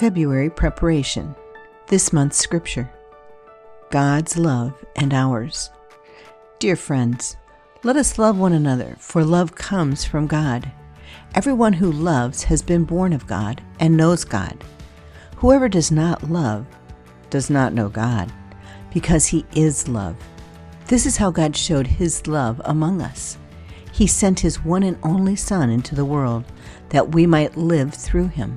February preparation. This month's scripture God's love and ours. Dear friends, let us love one another, for love comes from God. Everyone who loves has been born of God and knows God. Whoever does not love does not know God, because he is love. This is how God showed his love among us. He sent his one and only Son into the world that we might live through him.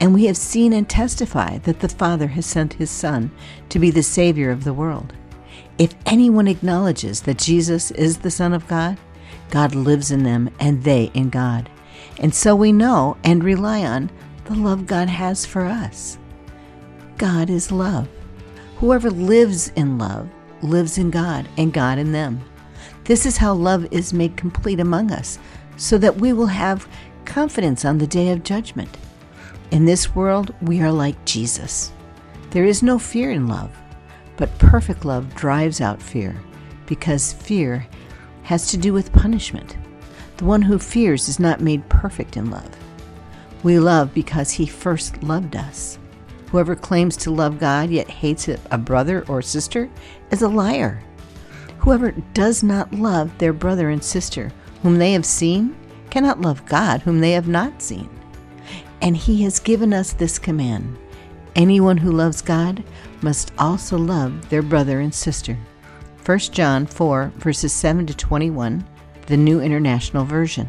and we have seen and testify that the Father has sent his Son to be the Savior of the world. If anyone acknowledges that Jesus is the Son of God, God lives in them and they in God. And so we know and rely on the love God has for us. God is love. Whoever lives in love lives in God and God in them. This is how love is made complete among us, so that we will have confidence on the day of judgment. In this world, we are like Jesus. There is no fear in love, but perfect love drives out fear, because fear has to do with punishment. The one who fears is not made perfect in love. We love because he first loved us. Whoever claims to love God yet hates a brother or sister is a liar. Whoever does not love their brother and sister whom they have seen cannot love God whom they have not seen. And He has given us this command anyone who loves God must also love their brother and sister. 1 John 4, verses 7 to 21, the New International Version.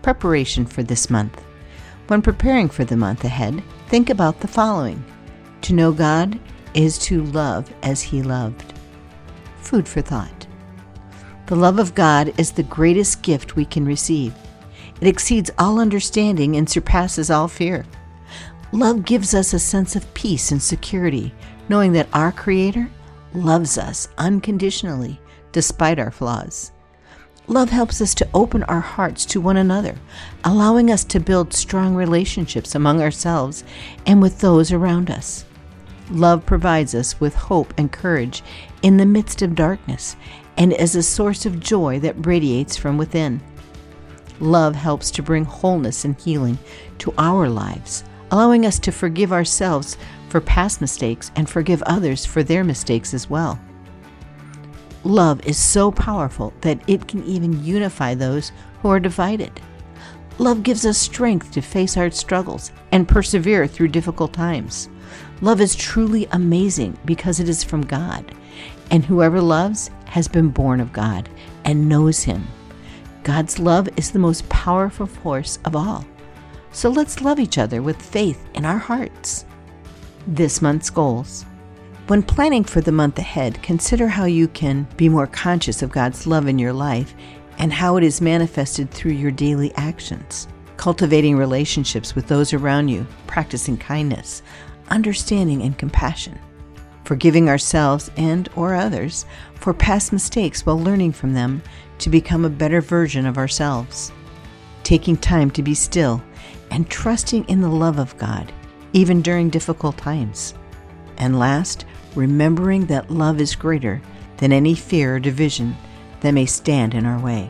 Preparation for this month. When preparing for the month ahead, think about the following To know God is to love as He loved. Food for thought. The love of God is the greatest gift we can receive. It exceeds all understanding and surpasses all fear. Love gives us a sense of peace and security, knowing that our Creator loves us unconditionally despite our flaws. Love helps us to open our hearts to one another, allowing us to build strong relationships among ourselves and with those around us. Love provides us with hope and courage in the midst of darkness and as a source of joy that radiates from within. Love helps to bring wholeness and healing to our lives, allowing us to forgive ourselves for past mistakes and forgive others for their mistakes as well. Love is so powerful that it can even unify those who are divided. Love gives us strength to face our struggles and persevere through difficult times. Love is truly amazing because it is from God, and whoever loves has been born of God and knows Him. God's love is the most powerful force of all. So let's love each other with faith in our hearts. This month's goals. When planning for the month ahead, consider how you can be more conscious of God's love in your life and how it is manifested through your daily actions. Cultivating relationships with those around you, practicing kindness, understanding, and compassion. Forgiving ourselves and or others for past mistakes while learning from them to become a better version of ourselves. Taking time to be still and trusting in the love of God, even during difficult times. And last, remembering that love is greater than any fear or division that may stand in our way.